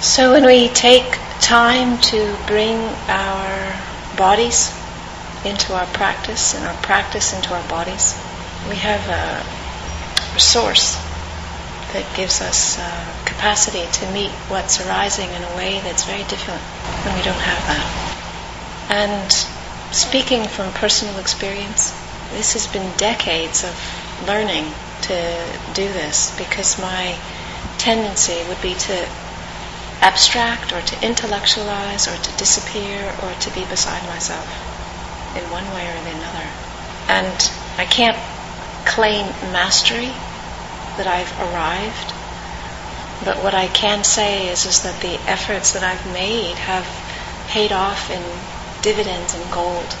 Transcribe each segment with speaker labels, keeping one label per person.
Speaker 1: So when we take time to bring our bodies into our practice and our practice into our bodies, we have a resource that gives us uh, capacity to meet what's arising in a way that's very different when we don't have that. And speaking from personal experience, this has been decades of learning to do this because my tendency would be to abstract or to intellectualize or to disappear or to be beside myself in one way or another. And I can't claim mastery that I've arrived, but what I can say is, is that the efforts that I've made have paid off in dividends and gold.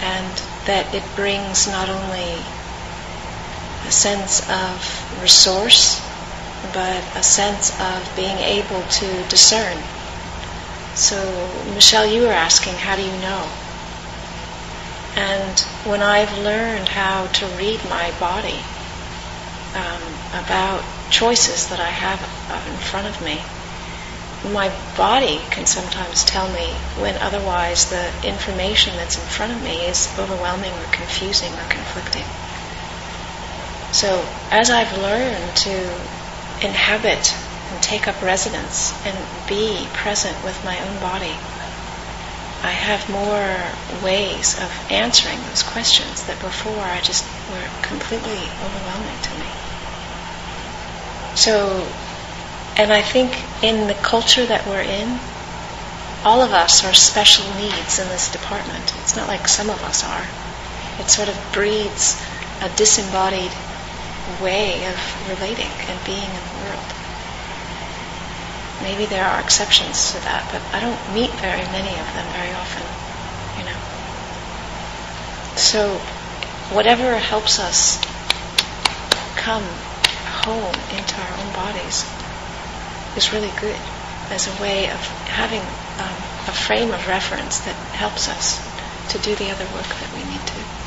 Speaker 1: And that it brings not only a sense of resource but a sense of being able to discern. So, Michelle, you were asking, how do you know? And when I've learned how to read my body um, about choices that I have in front of me, my body can sometimes tell me when otherwise the information that's in front of me is overwhelming or confusing or conflicting. So as I've learned to inhabit and take up residence and be present with my own body, I have more ways of answering those questions that before I just were completely overwhelming to me. So, and I think in the culture that we're in, all of us are special needs in this department. It's not like some of us are. It sort of breeds a disembodied way of relating and being in the world. Maybe there are exceptions to that, but I don't meet very many of them very often, you know. So, whatever helps us come home into our own bodies is really good as a way of having um, a frame of reference that helps us to do the other work that we need to.